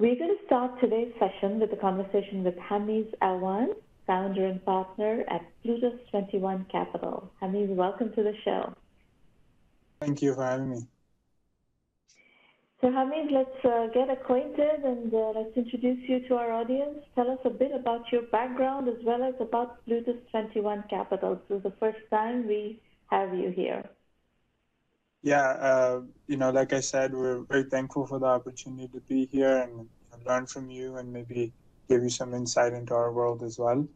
We're going to start today's session with a conversation with Hamiz Alwan, founder and partner at Plutus 21 Capital. Hamiz, welcome to the show. Thank you for having me. So, Hamiz, let's uh, get acquainted and uh, let's introduce you to our audience. Tell us a bit about your background as well as about Plutus 21 Capital. This is the first time we have you here. Yeah, uh, you know, like I said, we're very thankful for the opportunity to be here and learn from you and maybe give you some insight into our world as well.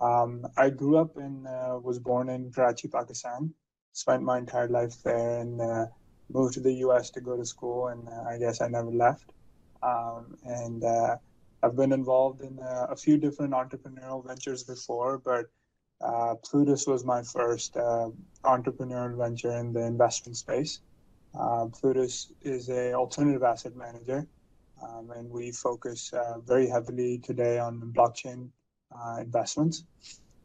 Um, I grew up in, uh, was born in Karachi, Pakistan, spent my entire life there and uh, moved to the US to go to school. And uh, I guess I never left. Um, and uh, I've been involved in uh, a few different entrepreneurial ventures before, but uh, Plutus was my first uh, entrepreneurial venture in the investment space. Uh, Plutus is a alternative asset manager, um, and we focus uh, very heavily today on blockchain uh, investments.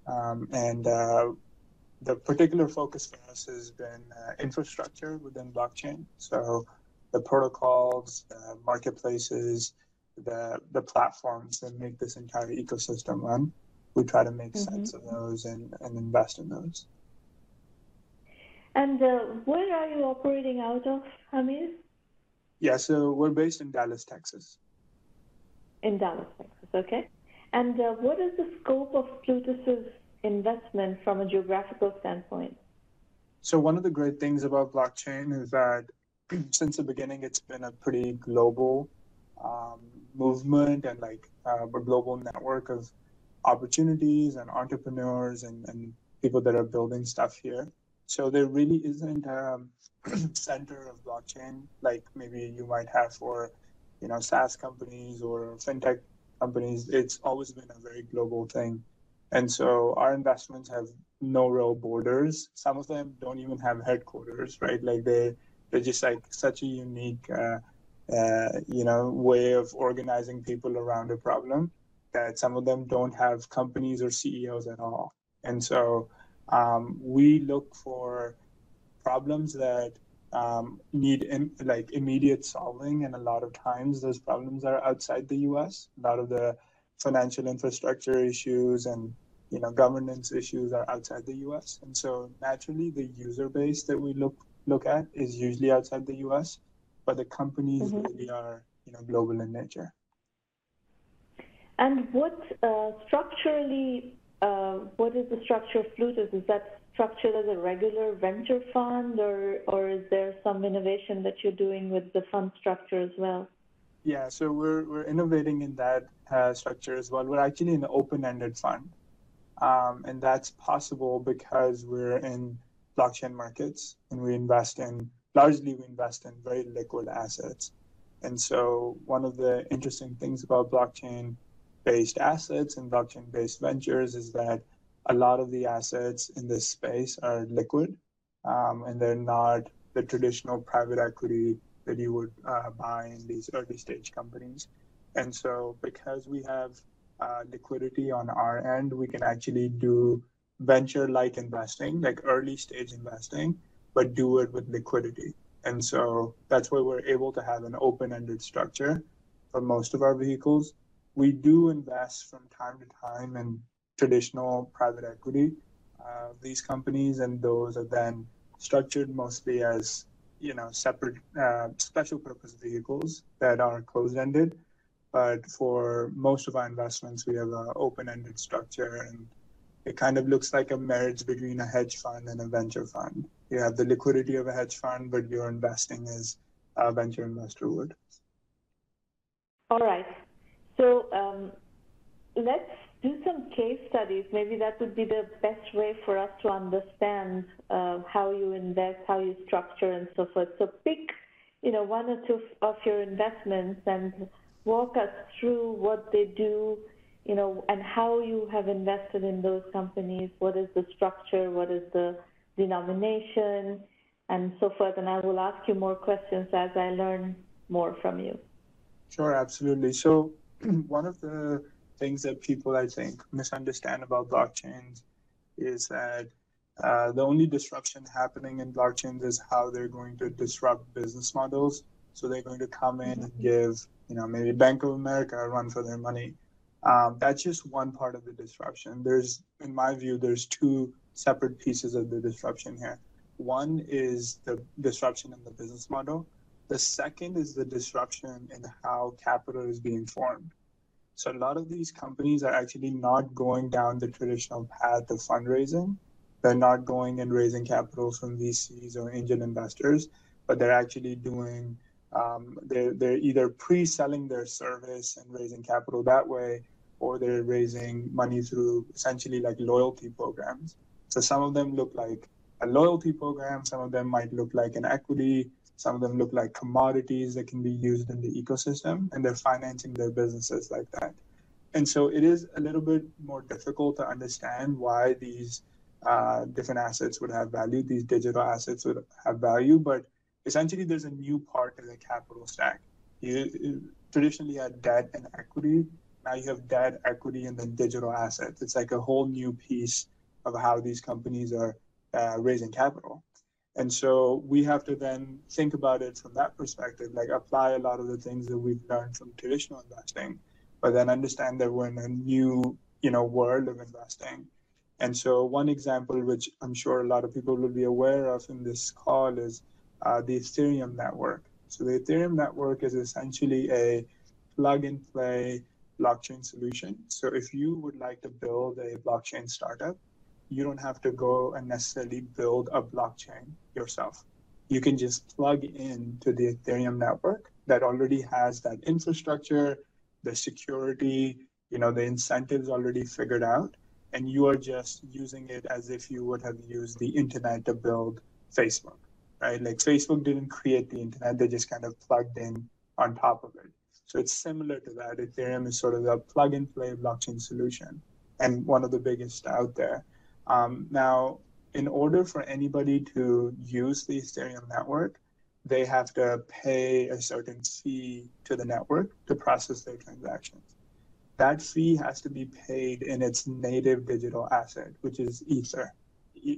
Um, and uh, the particular focus for us has been infrastructure within blockchain. So the protocols, marketplaces, the the platforms that make this entire ecosystem run we try to make mm-hmm. sense of those and, and invest in those. And uh, where are you operating out of, Hamiz? Yeah, so we're based in Dallas, Texas. In Dallas, Texas, okay. And uh, what is the scope of Plutus's investment from a geographical standpoint? So one of the great things about blockchain is that since the beginning, it's been a pretty global um, movement and like uh, a global network of opportunities and entrepreneurs and, and people that are building stuff here. So there really isn't a center of blockchain like maybe you might have for, you know, SaaS companies or fintech companies. It's always been a very global thing. And so our investments have no real borders. Some of them don't even have headquarters, right? Like they, they're just like such a unique, uh, uh, you know, way of organizing people around a problem that some of them don't have companies or CEOs at all. And so um, we look for problems that um, need like immediate solving, and a lot of times those problems are outside the U.S. A lot of the financial infrastructure issues and you know governance issues are outside the U.S. And so naturally, the user base that we look look at is usually outside the U.S., but the companies mm-hmm. really are you know global in nature. And what uh, structurally, uh, what is the structure of Plutus? Is that structured as a regular venture fund, or or is there some innovation that you're doing with the fund structure as well? Yeah, so we're we're innovating in that uh, structure as well. We're actually an open-ended fund, um, and that's possible because we're in blockchain markets and we invest in largely we invest in very liquid assets. And so one of the interesting things about blockchain based assets and blockchain based ventures is that a lot of the assets in this space are liquid um, and they're not the traditional private equity that you would uh, buy in these early stage companies. And so, because we have uh, liquidity on our end, we can actually do venture like investing, like early stage investing, but do it with liquidity. And so, that's why we're able to have an open ended structure for most of our vehicles we do invest from time to time in traditional private equity. Uh, these companies and those are then structured mostly as you know separate uh, special purpose vehicles that are closed ended. But for most of our investments, we have an open ended structure, and it kind of looks like a marriage between a hedge fund and a venture fund. You have the liquidity of a hedge fund, but you're investing as a venture investor would. All right. So um, let's do some case studies. Maybe that would be the best way for us to understand uh, how you invest, how you structure, and so forth. So pick, you know, one or two of your investments and walk us through what they do, you know, and how you have invested in those companies. What is the structure? What is the denomination? And so forth. And I will ask you more questions as I learn more from you. Sure, absolutely. So one of the things that people I think misunderstand about blockchains is that uh, the only disruption happening in blockchains is how they're going to disrupt business models. So they're going to come in and give, you know, maybe Bank of America a run for their money. Um, that's just one part of the disruption. There's, in my view, there's two separate pieces of the disruption here. One is the disruption in the business model. The second is the disruption in how capital is being formed. So a lot of these companies are actually not going down the traditional path of fundraising. They're not going and raising capital from VCs or angel investors, but they're actually doing um, they're, they're either pre-selling their service and raising capital that way, or they're raising money through essentially like loyalty programs. So some of them look like a loyalty program, some of them might look like an equity, some of them look like commodities that can be used in the ecosystem, and they're financing their businesses like that. And so it is a little bit more difficult to understand why these uh, different assets would have value, these digital assets would have value, but essentially there's a new part of the capital stack. You, you traditionally had debt and equity. Now you have debt, equity, and then digital assets. It's like a whole new piece of how these companies are uh, raising capital. And so we have to then think about it from that perspective, like apply a lot of the things that we've learned from traditional investing, but then understand that we're in a new, you know, world of investing. And so one example, which I'm sure a lot of people will be aware of in this call, is uh, the Ethereum network. So the Ethereum network is essentially a plug and play blockchain solution. So if you would like to build a blockchain startup, you don't have to go and necessarily build a blockchain yourself. You can just plug in to the Ethereum network that already has that infrastructure, the security, you know, the incentives already figured out, and you are just using it as if you would have used the internet to build Facebook right? Like Facebook didn't create the internet, they just kind of plugged in on top of it. So it's similar to that. Ethereum is sort of a plug and play blockchain solution and one of the biggest out there. Um, now, in order for anybody to use the Ethereum network, they have to pay a certain fee to the network to process their transactions. That fee has to be paid in its native digital asset, which is Ether,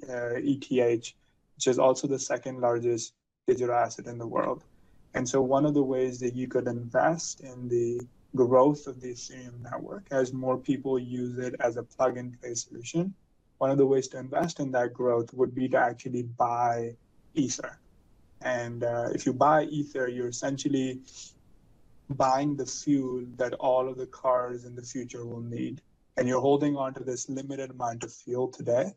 uh, ETH, which is also the second largest digital asset in the world. And so one of the ways that you could invest in the growth of the Ethereum network as more people use it as a plug and play solution, one of the ways to invest in that growth would be to actually buy Ether. And uh, if you buy Ether, you're essentially buying the fuel that all of the cars in the future will need. And you're holding on to this limited amount of fuel today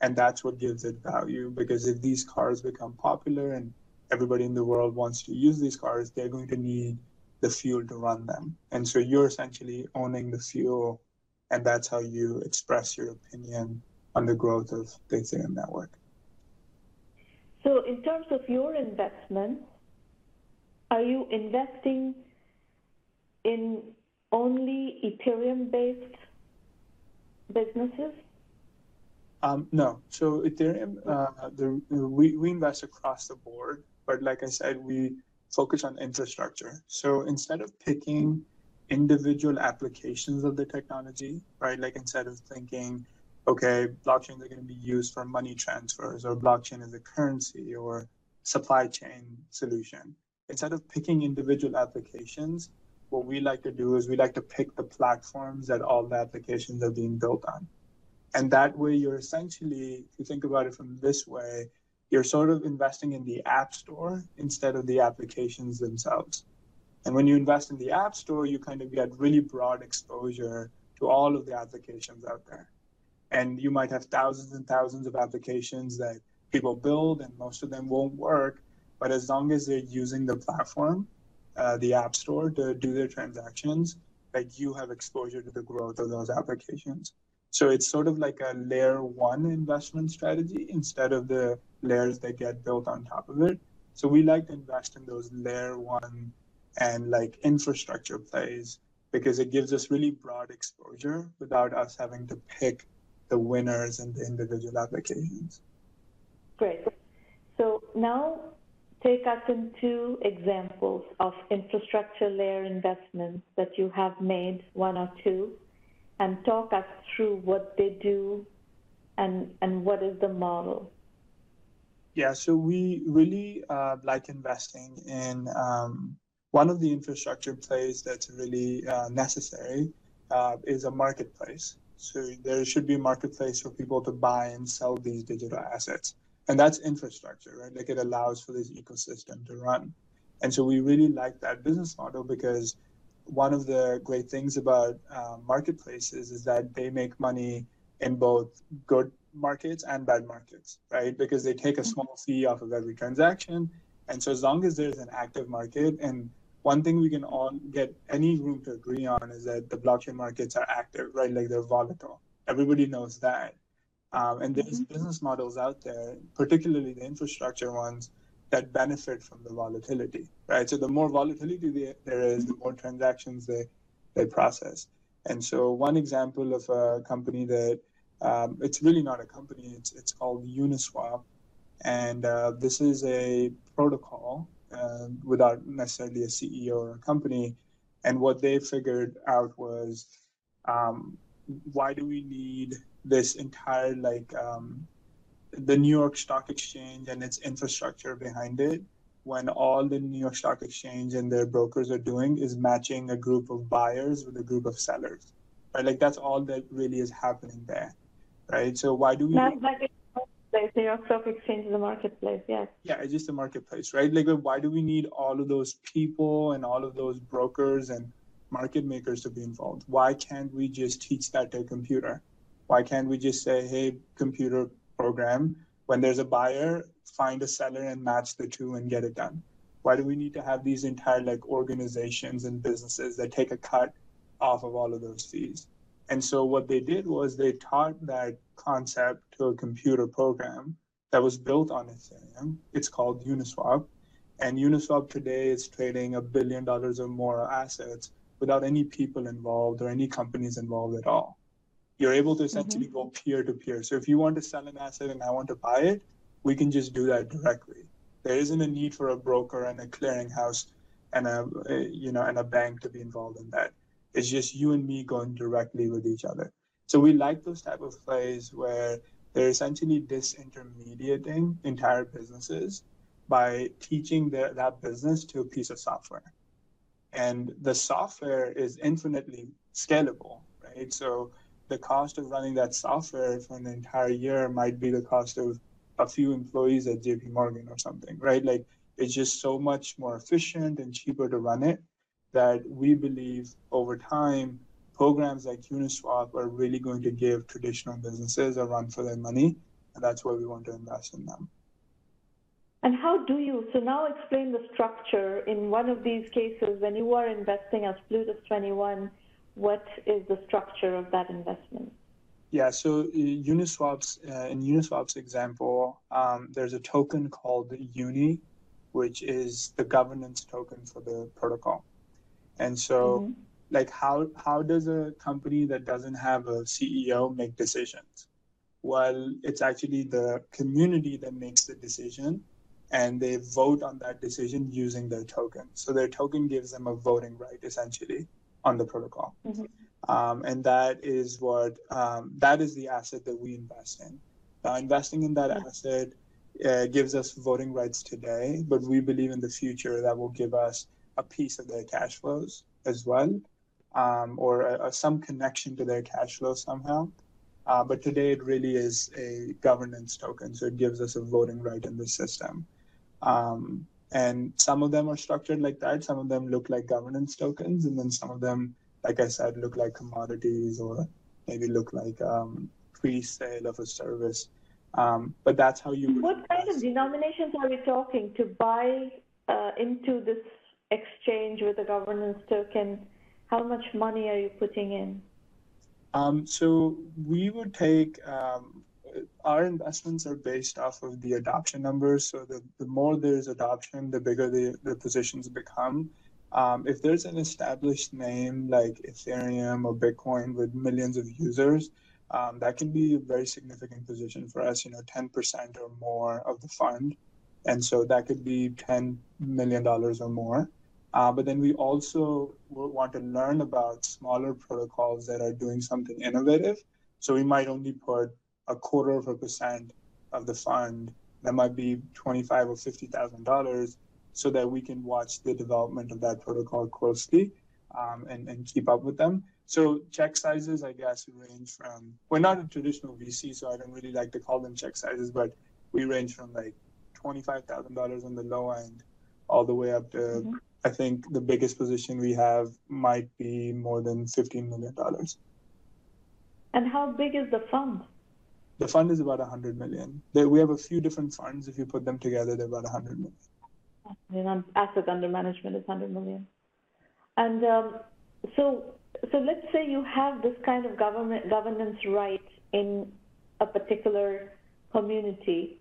and that's what gives it value because if these cars become popular and everybody in the world wants to use these cars they're going to need the fuel to run them and so you're essentially owning the fuel and that's how you express your opinion on the growth of the ethereum network so in terms of your investment are you investing in only ethereum based businesses um, no. So Ethereum, uh, the, we, we invest across the board, but like I said, we focus on infrastructure. So instead of picking individual applications of the technology, right? Like instead of thinking, okay, blockchains are going to be used for money transfers or blockchain as a currency or supply chain solution. Instead of picking individual applications, what we like to do is we like to pick the platforms that all the applications are being built on. And that way, you're essentially, if you think about it from this way, you're sort of investing in the app store instead of the applications themselves. And when you invest in the app store, you kind of get really broad exposure to all of the applications out there. And you might have thousands and thousands of applications that people build, and most of them won't work. But as long as they're using the platform, uh, the app store to do their transactions, like you have exposure to the growth of those applications. So it's sort of like a layer one investment strategy instead of the layers that get built on top of it. So we like to invest in those layer one and like infrastructure plays because it gives us really broad exposure without us having to pick the winners and the individual applications. Great. So now take us into examples of infrastructure layer investments that you have made, one or two, and talk us through what they do and, and what is the model. Yeah, so we really uh, like investing in um, one of the infrastructure plays that's really uh, necessary uh, is a marketplace. So there should be a marketplace for people to buy and sell these digital assets. And that's infrastructure, right? Like it allows for this ecosystem to run. And so we really like that business model because one of the great things about uh, marketplaces is that they make money in both good markets and bad markets, right? Because they take a mm-hmm. small fee off of every transaction. And so as long as there's an active market, and one thing we can all get any room to agree on is that the blockchain markets are active, right? Like they're volatile. Everybody knows that. Um, and there's mm-hmm. business models out there, particularly the infrastructure ones, that benefit from the volatility, right? So the more volatility there is, the more transactions they, they process. And so one example of a company that um, it's really not a company. It's it's called Uniswap, and uh, this is a protocol uh, without necessarily a CEO or a company. And what they figured out was, um, why do we need this entire like um, the New York Stock Exchange and its infrastructure behind it? When all the New York Stock Exchange and their brokers are doing is matching a group of buyers with a group of sellers, right? Like that's all that really is happening there right? So why do we? The New York Stock Exchange is a marketplace, yes. Yeah, it's just a marketplace, right? Like, why do we need all of those people and all of those brokers and market makers to be involved? Why can't we just teach that to a computer? Why can't we just say, hey, computer program, when there's a buyer, find a seller and match the two and get it done? Why do we need to have these entire like organizations and businesses that take a cut off of all of those fees? And so what they did was they taught that concept to a computer program that was built on Ethereum. It's called Uniswap. And Uniswap today is trading a billion dollars or more assets without any people involved or any companies involved at all. You're able to essentially mm-hmm. go peer to peer. So if you want to sell an asset and I want to buy it, we can just do that directly. There isn't a need for a broker and a clearinghouse and a, you know and a bank to be involved in that. It's just you and me going directly with each other. So we like those type of plays where they're essentially disintermediating entire businesses by teaching the, that business to a piece of software. And the software is infinitely scalable, right? So the cost of running that software for an entire year might be the cost of a few employees at JP Morgan or something, right? Like it's just so much more efficient and cheaper to run it that we believe over time, programs like Uniswap are really going to give traditional businesses a run for their money, and that's why we want to invest in them. And how do you, so now explain the structure in one of these cases when you are investing as Plutus 21, what is the structure of that investment? Yeah, so uh, Uniswap's, uh, in Uniswap's example, um, there's a token called Uni, which is the governance token for the protocol. And so, mm-hmm. like, how how does a company that doesn't have a CEO make decisions? Well, it's actually the community that makes the decision, and they vote on that decision using their token. So their token gives them a voting right, essentially, on the protocol. Mm-hmm. Um, and that is what um, that is the asset that we invest in. Now, investing in that asset uh, gives us voting rights today, but we believe in the future that will give us a piece of their cash flows as well, um, or a, a, some connection to their cash flow somehow. Uh, but today it really is a governance token, so it gives us a voting right in the system. Um, and some of them are structured like that. Some of them look like governance tokens, and then some of them, like I said, look like commodities or maybe look like um, pre-sale of a service. Um, but that's how you. What kind of denominations are we talking to buy uh, into this exchange with a governance token, how much money are you putting in? Um, so we would take um, our investments are based off of the adoption numbers. So the, the more there's adoption, the bigger the, the positions become. Um, if there's an established name like Ethereum or Bitcoin with millions of users, um, that can be a very significant position for us, you know, 10% or more of the fund. And so that could be $10 million or more. Uh, but then we also want to learn about smaller protocols that are doing something innovative. So we might only put a quarter of a percent of the fund that might be twenty-five or fifty thousand dollars, so that we can watch the development of that protocol closely um, and, and keep up with them. So check sizes, I guess, range from we're not a traditional VC, so I don't really like to call them check sizes, but we range from like twenty-five thousand dollars on the low end, all the way up to mm-hmm. I think the biggest position we have might be more than fifteen million dollars. And how big is the fund? The fund is about 100 million. we have a few different funds. If you put them together, they're about 100 million. Asset under management is 100 million. And um, so, so let's say you have this kind of government governance right in a particular community.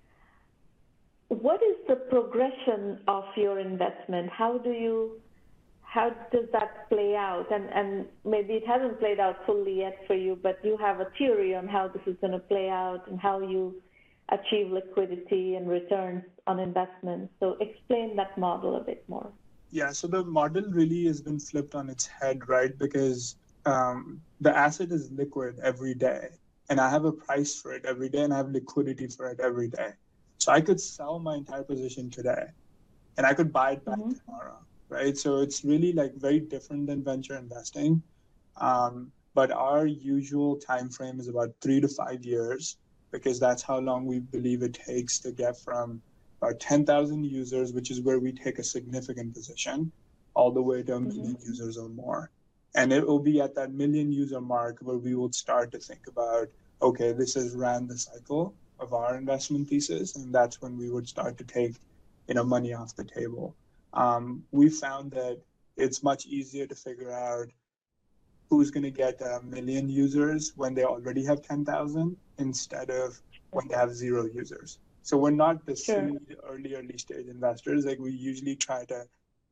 What is the progression of your investment? How do you how does that play out? And, and maybe it hasn't played out fully yet for you, but you have a theory on how this is going to play out and how you achieve liquidity and returns on investments. So explain that model a bit more. Yeah, so the model really has been flipped on its head, right? Because um, the asset is liquid every day, and I have a price for it every day, and I have liquidity for it every day. So I could sell my entire position today, and I could buy it back mm-hmm. tomorrow right? So it's really like very different than venture investing. Um, but our usual time frame is about three to five years because that's how long we believe it takes to get from about 10,000 users, which is where we take a significant position, all the way to a 1000000 mm-hmm. users or more. And it will be at that million user mark where we will start to think about, okay, this has ran the cycle of our investment thesis, and that's when we would start to take, you know, money off the table um, we found that it's much easier to figure out who's going to get a million users when they already have 10,000 instead of when they have zero users. So we're not the sure. early, early stage investors. Like we usually try to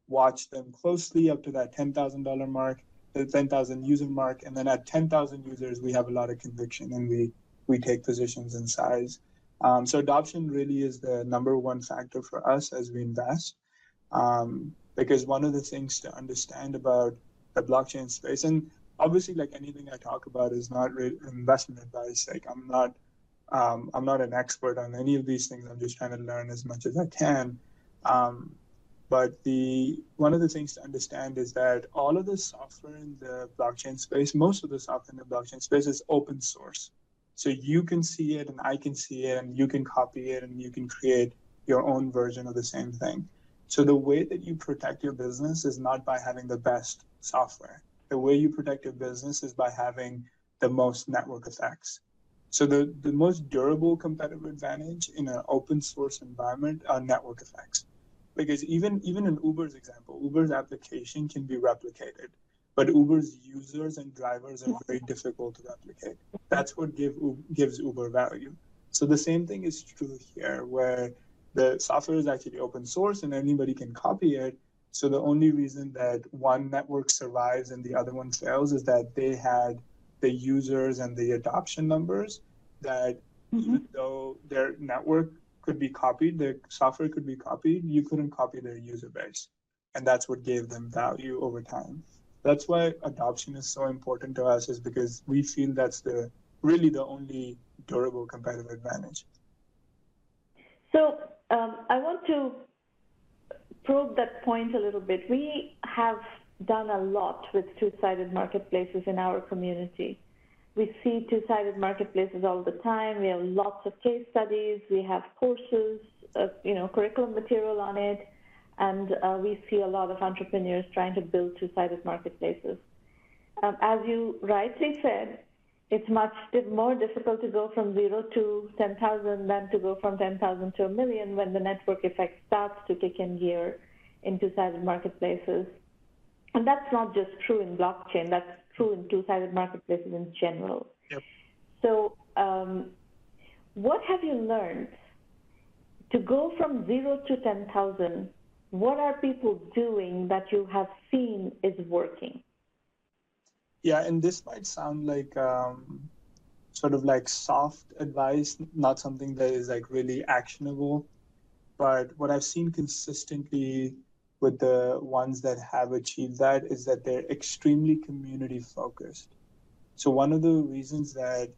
watch them closely up to that $10,000 mark, the 10,000 user mark. And then at 10,000 users, we have a lot of conviction and we, we take positions in size. Um, so adoption really is the number one factor for us as we invest. Um, because one of the things to understand about the blockchain space, and obviously, like anything I talk about, is not really investment advice. Like I'm not, um, I'm not an expert on any of these things. I'm just trying to learn as much as I can. Um, but the one of the things to understand is that all of the software in the blockchain space, most of the software in the blockchain space is open source. So you can see it and I can see it and you can copy it and you can create your own version of the same thing. So the way that you protect your business is not by having the best software. The way you protect your business is by having the most network effects. So the, the most durable competitive advantage in an open source environment are network effects. Because even even in Uber's example, Uber's application can be replicated, but Uber's users and drivers are very difficult to replicate. That's what give, gives Uber value. So the same thing is true here, where the software is actually open source and anybody can copy it. So the only reason that one network survives and the other one fails is that they had the users and the adoption numbers that mm-hmm. even though their network could be copied, the software could be copied, you couldn't copy their user base. And that's what gave them value over time. That's why adoption is so important to us, is because we feel that's the really the only durable competitive advantage. So um, I want to probe that point a little bit. We have done a lot with two-sided marketplaces in our community. We see two-sided marketplaces all the time. We have lots of case studies. We have courses, uh, you know, curriculum material on it, and uh, we see a lot of entrepreneurs trying to build two-sided marketplaces. Um, as you rightly said, it's much more difficult to go from zero to 10,000 than to go from 10,000 to a million when the network effect starts to kick in gear in two-sided marketplaces. And that's not just true in blockchain, that's true in two-sided marketplaces in general. Yep. So um, what have you learned to go from zero to 10,000? What are people doing that you have seen is working? Yeah, and this might sound like um, sort of like soft advice, not something that is like really actionable. But what I've seen consistently with the ones that have achieved that is that they're extremely community focused. So one of the reasons that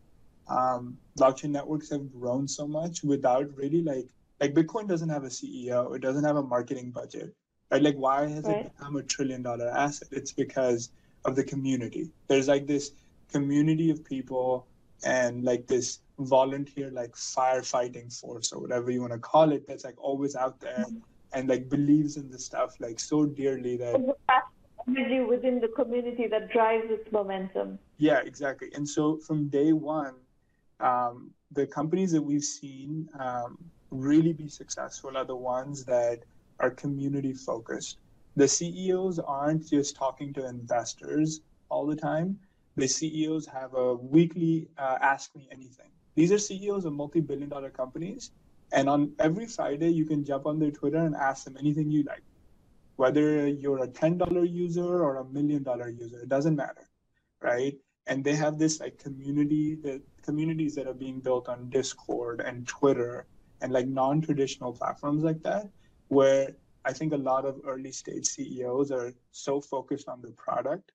um, blockchain networks have grown so much without really like Like Bitcoin doesn't have a CEO, it doesn't have a marketing budget, right? Like why has right. it become a trillion dollar asset? It's because of the community. There's like this community of people and like this volunteer like firefighting force or whatever you want to call it that's like always out there and like believes in the stuff like so dearly that energy within the community that drives its momentum yeah exactly and so from day one um, the companies that we've seen um, really be successful are the ones that are community focused the ceos aren't just talking to investors all the time the CEOs have a weekly uh, Ask Me Anything. These are CEOs of multi billion dollar companies. And on every Friday, you can jump on their Twitter and ask them anything you like. Whether you're a $10 user or a million dollar user, it doesn't matter. Right. And they have this like community that communities that are being built on Discord and Twitter and like non traditional platforms like that, where I think a lot of early stage CEOs are so focused on the product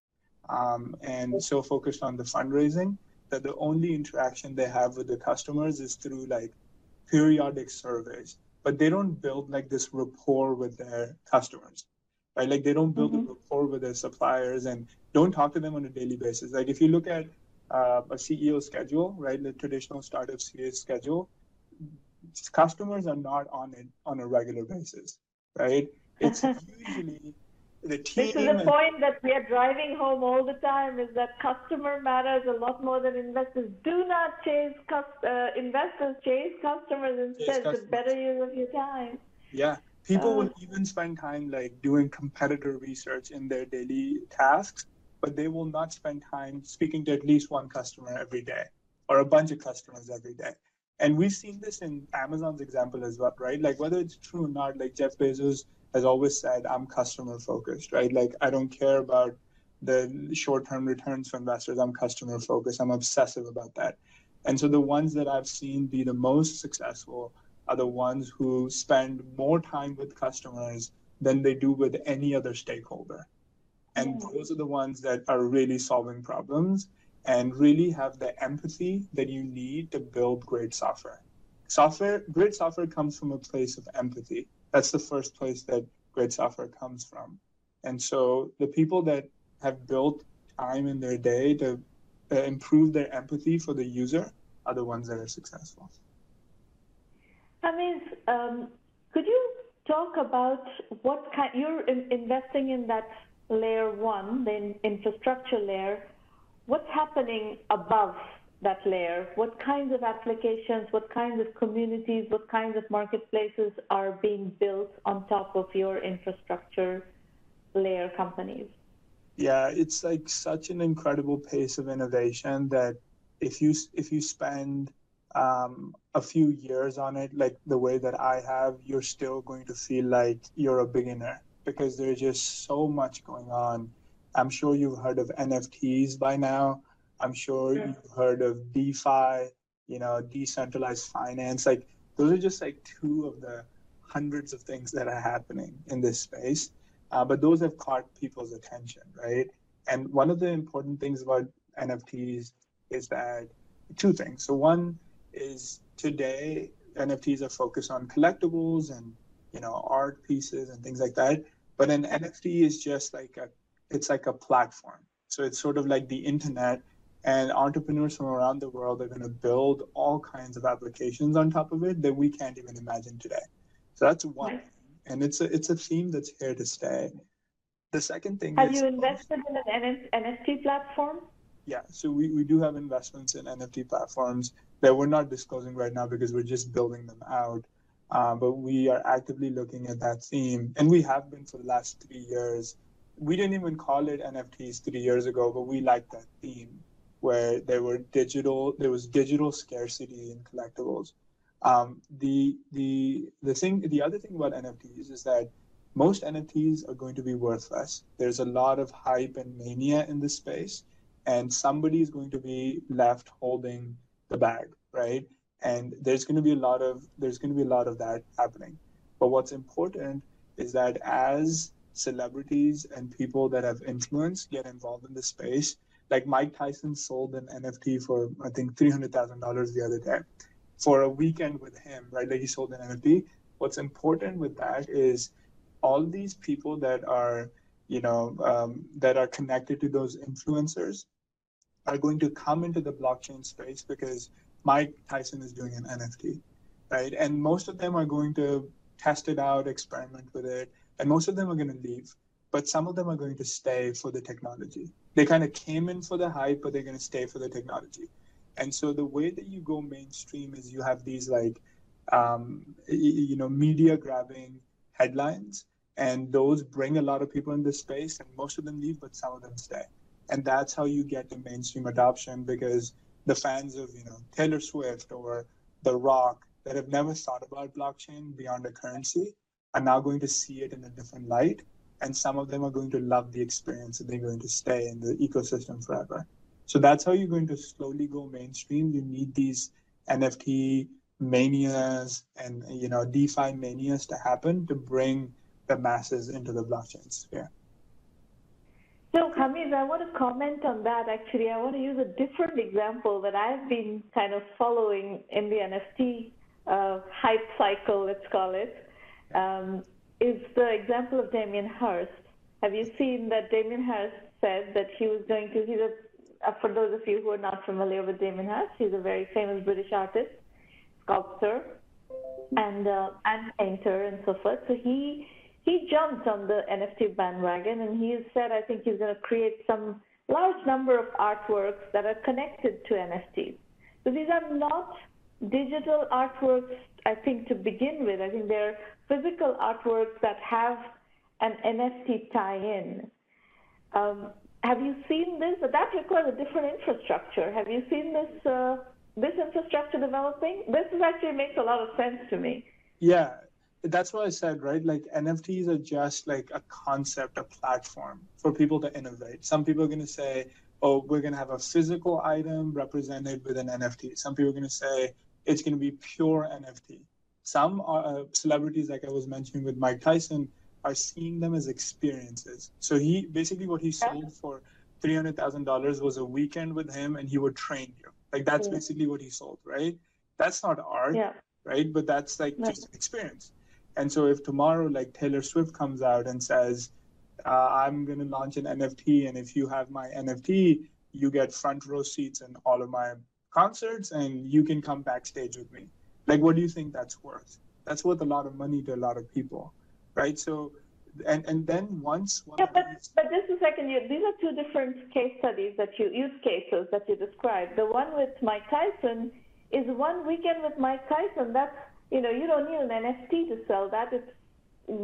um, and so focused on the fundraising that the only interaction they have with the customers is through like periodic surveys. But they don't build like this rapport with their customers right? Like they don't build mm-hmm. a rapport with their suppliers and don't talk to them on a daily basis. Like if you look at uh, a ceo schedule right the traditional startup ceo schedule customers are not on it on a regular basis right it's usually the team. This is the point that we are driving home all the time: is that customer matters a lot more than investors. Do not chase uh, investors; chase customers instead. It's a better use of your time. Yeah, people uh, will even spend time like doing competitor research in their daily tasks, but they will not spend time speaking to at least one customer every day or a bunch of customers every day. And we've seen this in Amazon's example as well, right? Like whether it's true or not, like Jeff Bezos has always said, I'm customer focused, right? Like I don't care about the short term returns for investors. I'm customer focused. I'm obsessive about that. And so the ones that I've seen be the most successful are the ones who spend more time with customers than they do with any other stakeholder. And those are the ones that are really solving problems and really have the empathy that you need to build great software. Software, great software comes from a place of empathy that's the first place that great software comes from. And so the people that have built time in their day to uh, improve their empathy for the user are the ones that are successful. Hamiz, um, could you talk about what kind you're in, investing in that layer one, the infrastructure layer? What's happening above that layer? What kinds of applications, what kinds of communities, what kinds of marketplaces are being built on top of your infrastructure layer companies? Yeah, it's like such an incredible pace of innovation that if you if you spend um, a few years on it, like the way that I have, you're still going to feel like you're a beginner because there's just so much going on. I'm sure you've heard of NFTs by now. I'm sure yeah. you've heard of DeFi, you know, decentralized finance. Like those are just like two of the hundreds of things that are happening in this space. Uh, but those have caught people's attention, right? And one of the important things about NFTs is that two things. So one is today NFTs are focused on collectibles and you know art pieces and things like that. But an NFT is just like a it's like a platform. So it's sort of like the internet and entrepreneurs from around the world are going to build all kinds of applications on top of it that we can't even imagine today. So that's one, and it's a it's a theme that's here to stay. The second thing. Have you invested in an NFT platform? Yeah, so we, we do have investments in NFT platforms that we're not disclosing right now because we're just building them out. Uh, but we are actively looking at that theme, and we have been for the last three years. We didn't even call it NFTs three years ago, but we liked that theme where there were digital there was digital scarcity in collectibles. Um, the the the thing the other thing about NFTs is that most NFTs are going to be worthless. There's a lot of hype and mania in this space, and somebody is going to be left holding the bag, right? And there's going to be a lot of there's going to be a lot of that happening. But what's important is that as celebrities and people that have influence get involved in the space, like Mike Tyson sold an NFT for I think three hundred thousand dollars the other day. for a weekend with him, right? Like he sold an NFT. What's important with that is all these people that are, you know, um, that are connected to those influencers are going to come into the blockchain space because Mike Tyson is doing an NFT, right? And most of them are going to test it out, experiment with it, and most of them are going to leave. But some of them are going to stay for the technology. They kind of came in for the hype, but they're going to stay for the technology. And so the way that you go mainstream is you have these like, um, you know, media grabbing headlines, and those bring a lot of people in this space, and most of them leave, but some of them stay. And that's how you get the mainstream adoption because the fans of, you know, Taylor Swift or The Rock that have never thought about blockchain beyond a currency are now going to see it in a different light. And some of them are going to love the experience and they're going to stay in the ecosystem forever. So that's how you're going to slowly go mainstream. You need these NFT manias and you know DeFi manias to happen to bring the masses into the blockchain sphere. So, Hamid, I want to comment on that. Actually, I want to use a different example that I've been kind of following in the NFT uh, hype cycle, let's call it, um, is the example of Damien Hirst. Have you seen that Damien Hirst said that he was going to, he's a, uh, for those of you who are not familiar with Damien Hirst, he's a very famous British artist, sculptor, and, uh, and painter and so forth. So he, he jumped on the NFT bandwagon and he said, I think he's going to create some large number of artworks that are connected to NFTs. So these are not digital artworks, I think, to begin with. I think they're physical artworks that have an NFT tie-in. Um, have you seen this? That requires a different infrastructure. Have you seen this uh, this infrastructure developing? This actually makes a lot of sense to me. Yeah, that's what I said, right? Like NFTs are just like a concept, a platform for people to innovate. Some people are going to say, oh, we're going to have a physical item represented with an NFT. Some people are going to say, it's going to be pure NFT. Some uh, celebrities, like I was mentioning with Mike Tyson, are seeing them as experiences. So he basically what he sold for three hundred thousand dollars was a weekend with him, and he would train you. Like that's yeah. basically what he sold, right? That's not art, yeah. right? But that's like right. just experience. And so if tomorrow, like Taylor Swift comes out and says, uh, "I'm going to launch an NFT, and if you have my NFT, you get front row seats in all of my concerts and you can come backstage with me. Like, what do you think that's worth? That's worth a lot of money to a lot of people, right? So, and and then once. yeah, but these... but just a second. These are two different case studies that you use cases that you described. The one with Mike Tyson is one weekend with Mike Tyson. That's you know you don't need an NFT to sell that. It's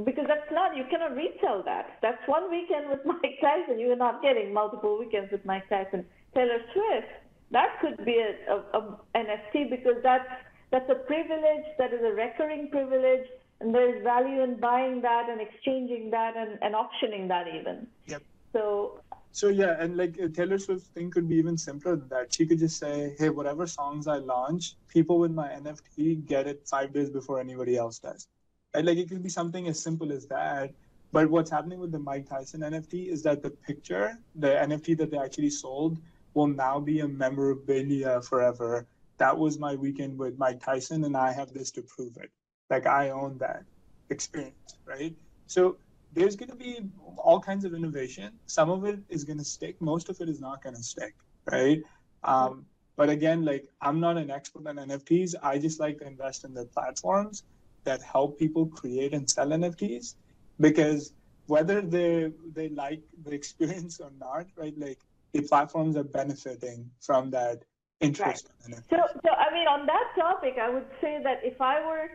because that's not you cannot resell that. That's one weekend with Mike Tyson. You are not getting multiple weekends with Mike Tyson. Taylor Swift that could be a, a, a NFT because that's that's a privilege that is a recurring privilege and there's value in buying that and exchanging that and, and auctioning that even. Yep. So so yeah and like uh, taylor swift thing could be even simpler than that. She could just say hey whatever songs i launch people with my nft get it five days before anybody else does. Right? like it could be something as simple as that but what's happening with the mike tyson nft is that the picture the nft that they actually sold will now be a memorabilia forever. That was my weekend with Mike Tyson, and I have this to prove it. Like I own that experience, right? So there's going to be all kinds of innovation. Some of it is going to stick. Most of it is not going to stick, right? Um, but again, like I'm not an expert on NFTs. I just like to invest in the platforms that help people create and sell NFTs because whether they they like the experience or not, right? Like the platforms are benefiting from that interest. Right. So, so I mean, on that topic, I would say that if I were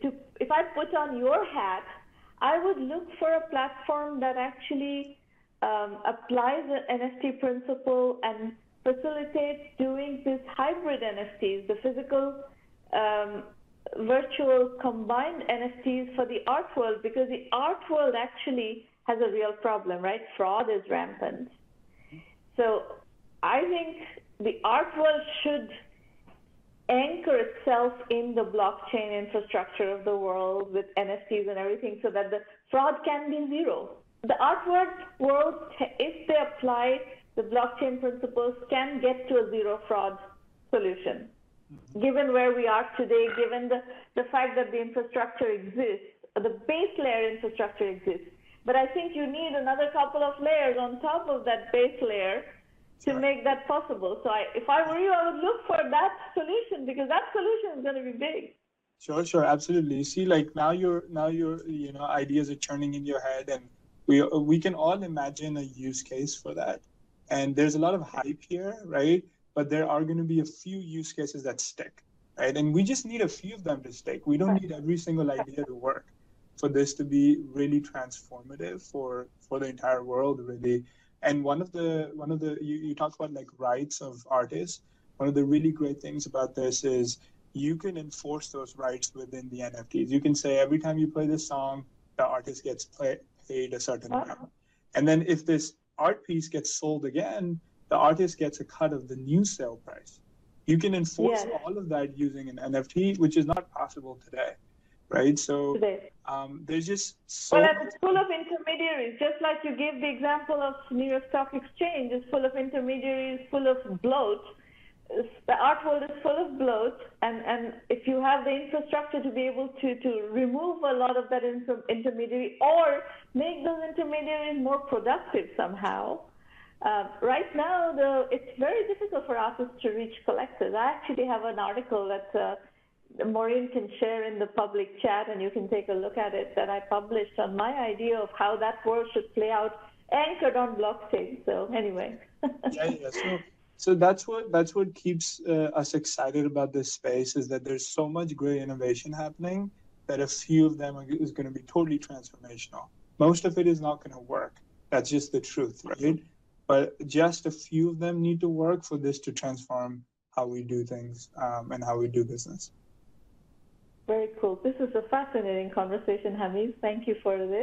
to, if I put on your hat, I would look for a platform that actually um, applies the NFT principle and facilitates doing these hybrid NFTs, the physical, um, virtual combined NFTs for the art world, because the art world actually has a real problem, right? Fraud is rampant. So I think the art world should anchor itself in the blockchain infrastructure of the world with NFTs and everything so that the fraud can be zero. The art world, if they apply the blockchain principles, can get to a zero fraud solution. given where we are today, given the, the fact that the infrastructure exists, the base layer infrastructure exists. But I think you need another couple of layers on top of that base layer to make that possible. So I, if I were you, I would look for that solution because that solution is going to be big. Sure, sure, absolutely. You see, like now your now your you know ideas are churning in your head, and we we can all imagine a use case for that. And there's a lot of hype here, right? But there are going to be a few use cases that stick, right? And we just need a few of them to stick. We don't need every single idea to work for this to be really transformative for for the entire world, really. And one of the one of the you, you talk about like rights of artists. One of the really great things about this is you can enforce those rights within the nfts you can say every time you play this song the artist gets play, paid a certain amount. And then if this art piece gets sold again the artist gets a cut of the new sale price. You can enforce yes. all of that using an nft which is not possible today right? So um, there's just so. Well, it's full of intermediaries. Just like you gave the example of New York Stock Exchange, is full of intermediaries, full of bloat. The art world is full of bloat, and, and if you have the infrastructure to be able to, to remove a lot of that inter- intermediary or make those intermediaries more productive somehow, uh, right now, the, it's very difficult for artists to reach collectors. I actually have an article that uh, Maureen can share in the public chat and you can take a look at it that I published on my idea of how that world should play out anchored on blockchain. So anyway. yeah, yeah. So, so that's what that's what keeps uh, us excited about this space is that there's so much great innovation happening that a few of them are, is going to be totally transformational. Most of it is not going to work. That's just the truth, right? But just a few of them need to work for this to transform how we do things um, and how we do business. Very cool. This is a fascinating conversation, Hamid. Thank you for this.